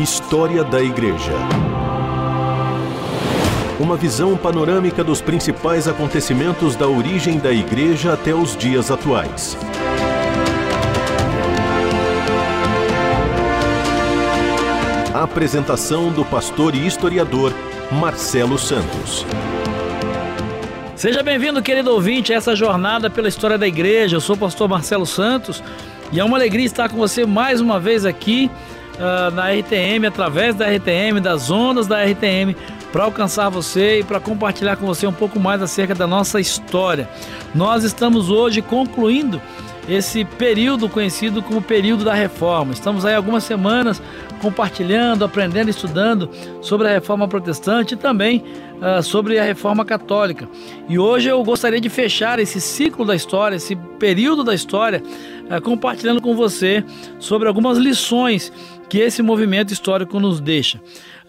História da Igreja. Uma visão panorâmica dos principais acontecimentos da origem da Igreja até os dias atuais. A apresentação do pastor e historiador Marcelo Santos. Seja bem-vindo, querido ouvinte, a essa jornada pela história da igreja. Eu sou o pastor Marcelo Santos e é uma alegria estar com você mais uma vez aqui uh, na RTM, através da RTM, das ondas da RTM, para alcançar você e para compartilhar com você um pouco mais acerca da nossa história. Nós estamos hoje concluindo esse período conhecido como período da reforma. Estamos aí algumas semanas compartilhando, aprendendo, estudando sobre a reforma protestante e também uh, sobre a reforma católica. E hoje eu gostaria de fechar esse ciclo da história, esse período da história, compartilhando com você sobre algumas lições que esse movimento histórico nos deixa.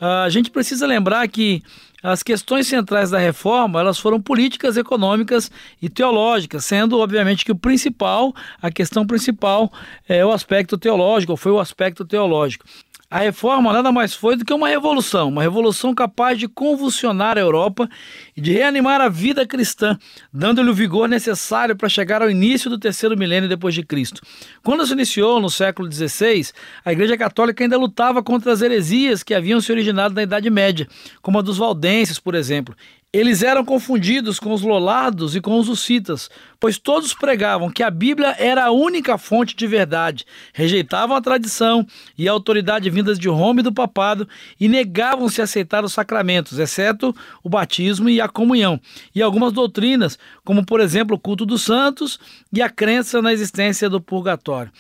Uh, a gente precisa lembrar que as questões centrais da reforma, elas foram políticas, econômicas e teológicas, sendo obviamente que o principal, a questão principal é o aspecto teológico, foi o aspecto teológico. A reforma nada mais foi do que uma revolução, uma revolução capaz de convulsionar a Europa e de reanimar a vida cristã, dando-lhe o vigor necessário para chegar ao início do terceiro milênio depois de Cristo. Quando se iniciou no século XVI, a Igreja Católica ainda lutava contra as heresias que haviam se originado na Idade Média, como a dos valdenses, por exemplo, eles eram confundidos com os lolados e com os hussitas, pois todos pregavam que a Bíblia era a única fonte de verdade, rejeitavam a tradição e a autoridade vindas de Roma e do papado e negavam-se a aceitar os sacramentos, exceto o batismo e a comunhão, e algumas doutrinas, como por exemplo o culto dos santos e a crença na existência do purgatório.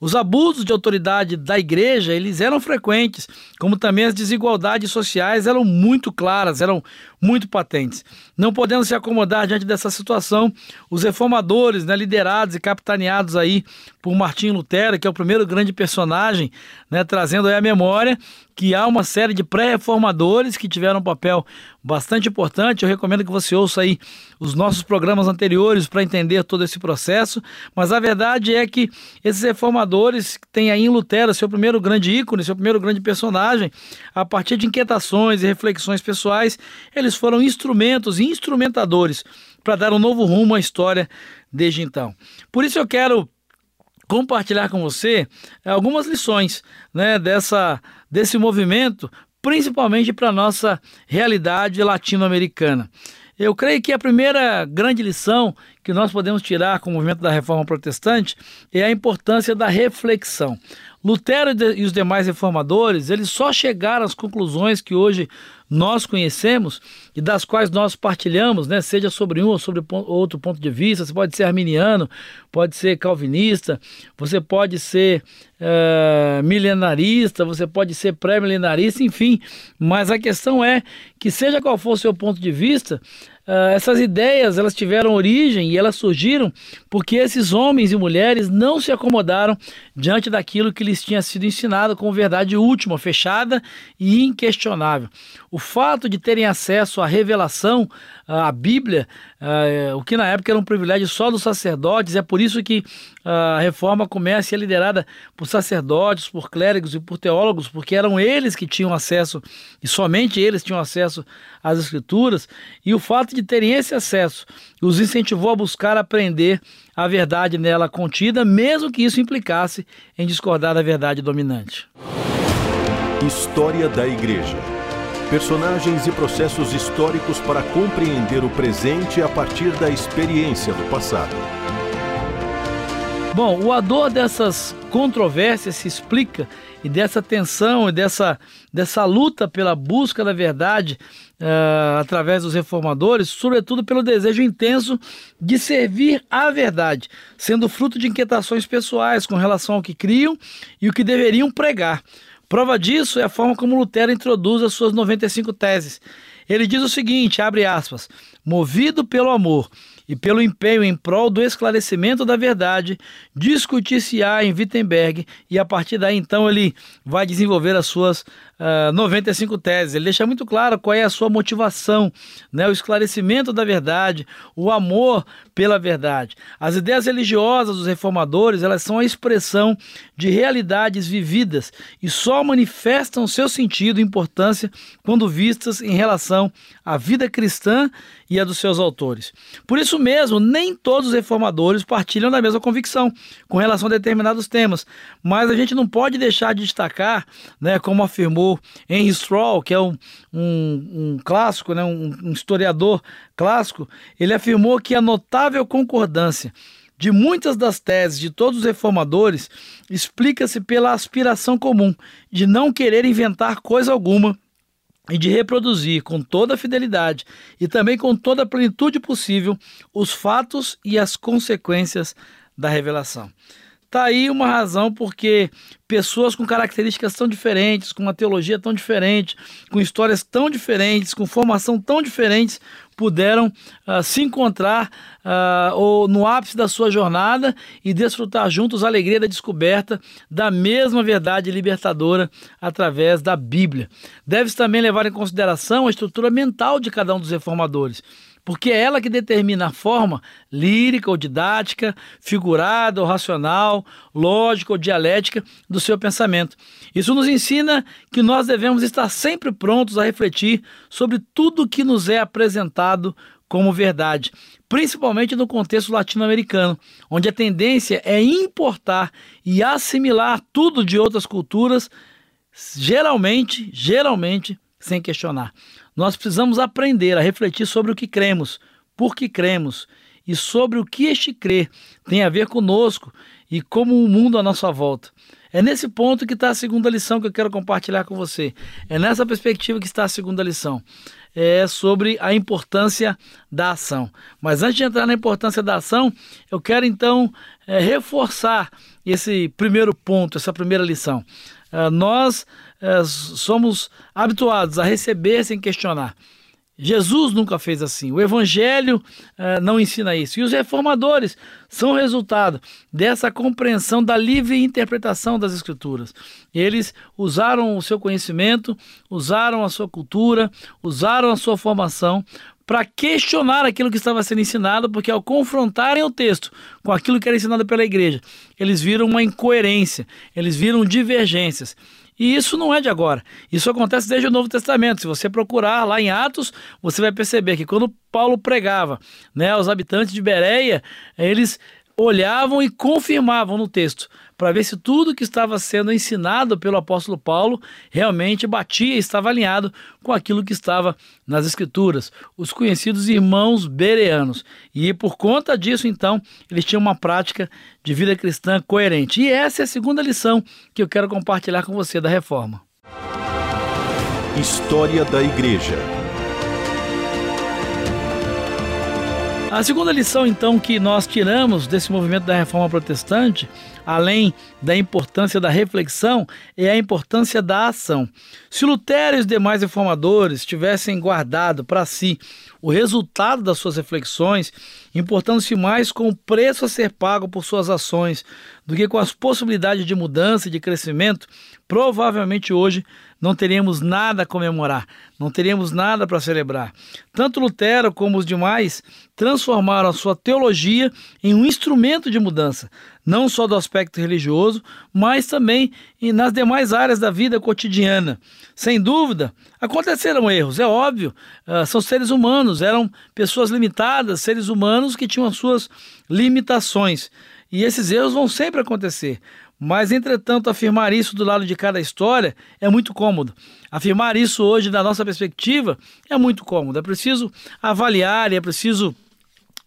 Os abusos de autoridade da igreja, eles eram frequentes, como também as desigualdades sociais eram muito claras, eram muito patentes. Não podendo se acomodar diante dessa situação, os reformadores, né, liderados e capitaneados aí por Martinho Lutero, que é o primeiro grande personagem, né, trazendo aí a memória que há uma série de pré-reformadores que tiveram um papel bastante importante. Eu recomendo que você ouça aí os nossos programas anteriores para entender todo esse processo. Mas a verdade é que esses reformadores têm aí em Lutero seu primeiro grande ícone, seu primeiro grande personagem, a partir de inquietações e reflexões pessoais, eles foram instrumentos e instrumentadores para dar um novo rumo à história desde então. Por isso eu quero compartilhar com você algumas lições né, dessa, desse movimento, principalmente para a nossa realidade latino-americana. Eu creio que a primeira grande lição que nós podemos tirar com o movimento da reforma protestante é a importância da reflexão. Lutero e os demais reformadores, eles só chegaram às conclusões que hoje nós conhecemos e das quais nós partilhamos, né, seja sobre um ou sobre outro ponto de vista. Você pode ser arminiano, pode ser calvinista, você pode ser é, milenarista, você pode ser pré-milenarista, enfim. Mas a questão é que, seja qual for o seu ponto de vista, Uh, essas ideias elas tiveram origem e elas surgiram porque esses homens e mulheres não se acomodaram diante daquilo que lhes tinha sido ensinado como verdade última, fechada e inquestionável. O fato de terem acesso à revelação, à Bíblia, uh, o que na época era um privilégio só dos sacerdotes, é por isso que a reforma começa e é liderada por sacerdotes, por clérigos e por teólogos, porque eram eles que tinham acesso, e somente eles tinham acesso às Escrituras, e o fato de terem esse acesso os incentivou a buscar aprender a verdade nela contida, mesmo que isso implicasse em discordar da verdade dominante. História da Igreja. Personagens e processos históricos para compreender o presente a partir da experiência do passado. Bom, o ador dessas controvérsias se explica e dessa tensão e dessa, dessa luta pela busca da verdade uh, através dos reformadores, sobretudo pelo desejo intenso de servir à verdade, sendo fruto de inquietações pessoais com relação ao que criam e o que deveriam pregar. Prova disso é a forma como Lutero introduz as suas 95 teses. Ele diz o seguinte, abre aspas, movido pelo amor e pelo empenho em prol do esclarecimento da verdade, discutir-se-á em Wittenberg e a partir daí então ele vai desenvolver as suas uh, 95 teses. Ele deixa muito claro qual é a sua motivação, né? o esclarecimento da verdade, o amor pela verdade. As ideias religiosas dos reformadores elas são a expressão de realidades vividas e só manifestam seu sentido e importância quando vistas em relação à vida cristã e a dos seus autores. Por isso mesmo, nem todos os reformadores partilham da mesma convicção com relação a determinados temas, mas a gente não pode deixar de destacar, né, como afirmou Henry Stroll, que é um, um, um clássico, né, um, um historiador clássico, ele afirmou que a notável concordância de muitas das teses de todos os reformadores explica-se pela aspiração comum de não querer inventar coisa alguma e de reproduzir com toda a fidelidade e também com toda a plenitude possível os fatos e as consequências da revelação. Tá aí uma razão porque pessoas com características tão diferentes, com uma teologia tão diferente, com histórias tão diferentes, com formação tão diferentes, puderam uh, se encontrar uh, ou no ápice da sua jornada e desfrutar juntos a alegria da descoberta da mesma verdade libertadora através da Bíblia. Deve-se também levar em consideração a estrutura mental de cada um dos reformadores porque é ela que determina a forma lírica ou didática, figurada ou racional, lógica ou dialética do seu pensamento. Isso nos ensina que nós devemos estar sempre prontos a refletir sobre tudo que nos é apresentado como verdade, principalmente no contexto latino-americano, onde a tendência é importar e assimilar tudo de outras culturas, geralmente, geralmente sem questionar. Nós precisamos aprender a refletir sobre o que cremos, por que cremos e sobre o que este crer tem a ver conosco e como o mundo à nossa volta. É nesse ponto que está a segunda lição que eu quero compartilhar com você. É nessa perspectiva que está a segunda lição. É sobre a importância da ação. Mas antes de entrar na importância da ação, eu quero então é, reforçar esse primeiro ponto, essa primeira lição. É, nós é, somos habituados a receber sem questionar. Jesus nunca fez assim. O Evangelho é, não ensina isso. E os reformadores são resultado dessa compreensão da livre interpretação das Escrituras. Eles usaram o seu conhecimento, usaram a sua cultura, usaram a sua formação para questionar aquilo que estava sendo ensinado, porque ao confrontarem o texto com aquilo que era ensinado pela igreja, eles viram uma incoerência, eles viram divergências. E isso não é de agora. Isso acontece desde o Novo Testamento. Se você procurar lá em Atos, você vai perceber que quando Paulo pregava, né, os habitantes de Bereia, eles olhavam e confirmavam no texto para ver se tudo que estava sendo ensinado pelo apóstolo Paulo realmente batia e estava alinhado com aquilo que estava nas escrituras, os conhecidos irmãos bereanos. E por conta disso, então, eles tinham uma prática de vida cristã coerente. E essa é a segunda lição que eu quero compartilhar com você da reforma. História da Igreja. A segunda lição, então, que nós tiramos desse movimento da reforma protestante, além da importância da reflexão, é a importância da ação. Se Lutero e os demais reformadores tivessem guardado para si o resultado das suas reflexões, importando-se mais com o preço a ser pago por suas ações do que com as possibilidades de mudança e de crescimento, provavelmente hoje não teríamos nada a comemorar, não teríamos nada para celebrar. Tanto Lutero como os demais transformaram a sua teologia em um instrumento de mudança, não só do aspecto religioso, mas também nas demais áreas da vida cotidiana. Sem dúvida, aconteceram erros, é óbvio, ah, são seres humanos, eram pessoas limitadas, seres humanos que tinham as suas limitações. E esses erros vão sempre acontecer. Mas, entretanto, afirmar isso do lado de cada história é muito cômodo. Afirmar isso hoje, da nossa perspectiva, é muito cômodo. É preciso avaliar e é preciso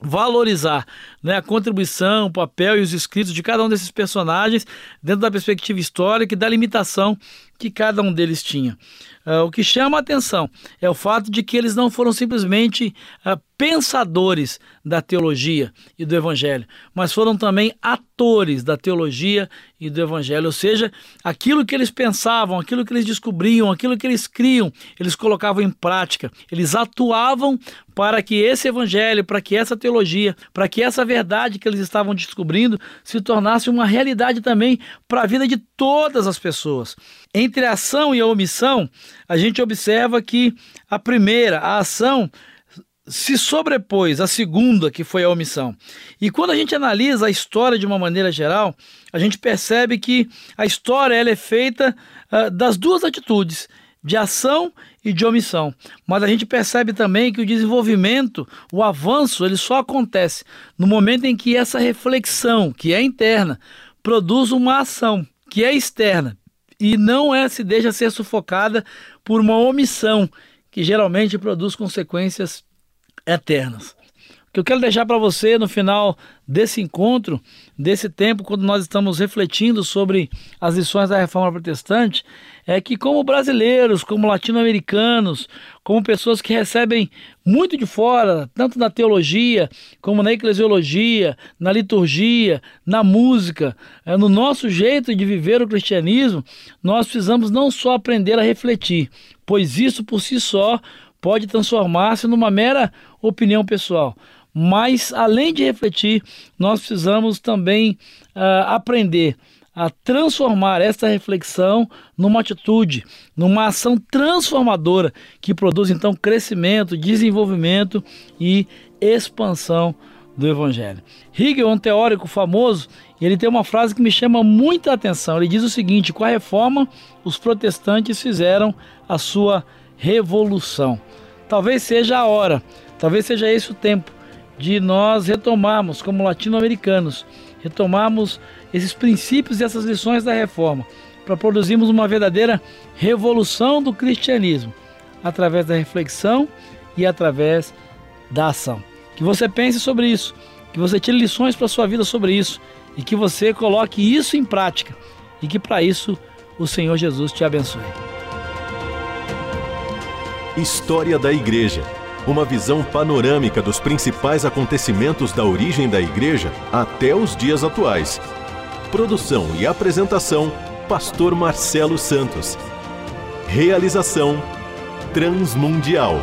valorizar né, a contribuição, o papel e os escritos de cada um desses personagens dentro da perspectiva histórica e da limitação que cada um deles tinha. Uh, o que chama a atenção é o fato de que eles não foram simplesmente uh, pensadores da teologia e do evangelho, mas foram também atores da teologia e do evangelho, ou seja, aquilo que eles pensavam, aquilo que eles descobriam, aquilo que eles criam, eles colocavam em prática, eles atuavam para que esse evangelho, para que essa teologia, para que essa verdade que eles estavam descobrindo se tornasse uma realidade também para a vida de todas as pessoas. Entre a ação e a omissão, a gente observa que a primeira, a ação, se sobrepôs à segunda, que foi a omissão. E quando a gente analisa a história de uma maneira geral, a gente percebe que a história ela é feita uh, das duas atitudes, de ação e de omissão. Mas a gente percebe também que o desenvolvimento, o avanço, ele só acontece no momento em que essa reflexão, que é interna, produz uma ação que é externa e não é se deixa ser sufocada por uma omissão que geralmente produz consequências eternas. O que eu quero deixar para você no final desse encontro, desse tempo, quando nós estamos refletindo sobre as lições da reforma protestante, é que, como brasileiros, como latino-americanos, como pessoas que recebem muito de fora, tanto na teologia, como na eclesiologia, na liturgia, na música, é, no nosso jeito de viver o cristianismo, nós precisamos não só aprender a refletir, pois isso por si só pode transformar-se numa mera opinião pessoal. Mas, além de refletir, nós precisamos também uh, aprender a transformar essa reflexão numa atitude, numa ação transformadora que produz então crescimento, desenvolvimento e expansão do Evangelho. Hegel, um teórico famoso, ele tem uma frase que me chama muita atenção. Ele diz o seguinte: com a reforma, os protestantes fizeram a sua revolução. Talvez seja a hora, talvez seja esse o tempo de nós retomarmos, como latino-americanos, retomarmos esses princípios e essas lições da reforma, para produzirmos uma verdadeira revolução do cristianismo, através da reflexão e através da ação. Que você pense sobre isso, que você tire lições para sua vida sobre isso e que você coloque isso em prática e que para isso o Senhor Jesus te abençoe. História da Igreja. Uma visão panorâmica dos principais acontecimentos da origem da Igreja até os dias atuais. Produção e apresentação: Pastor Marcelo Santos. Realização: Transmundial.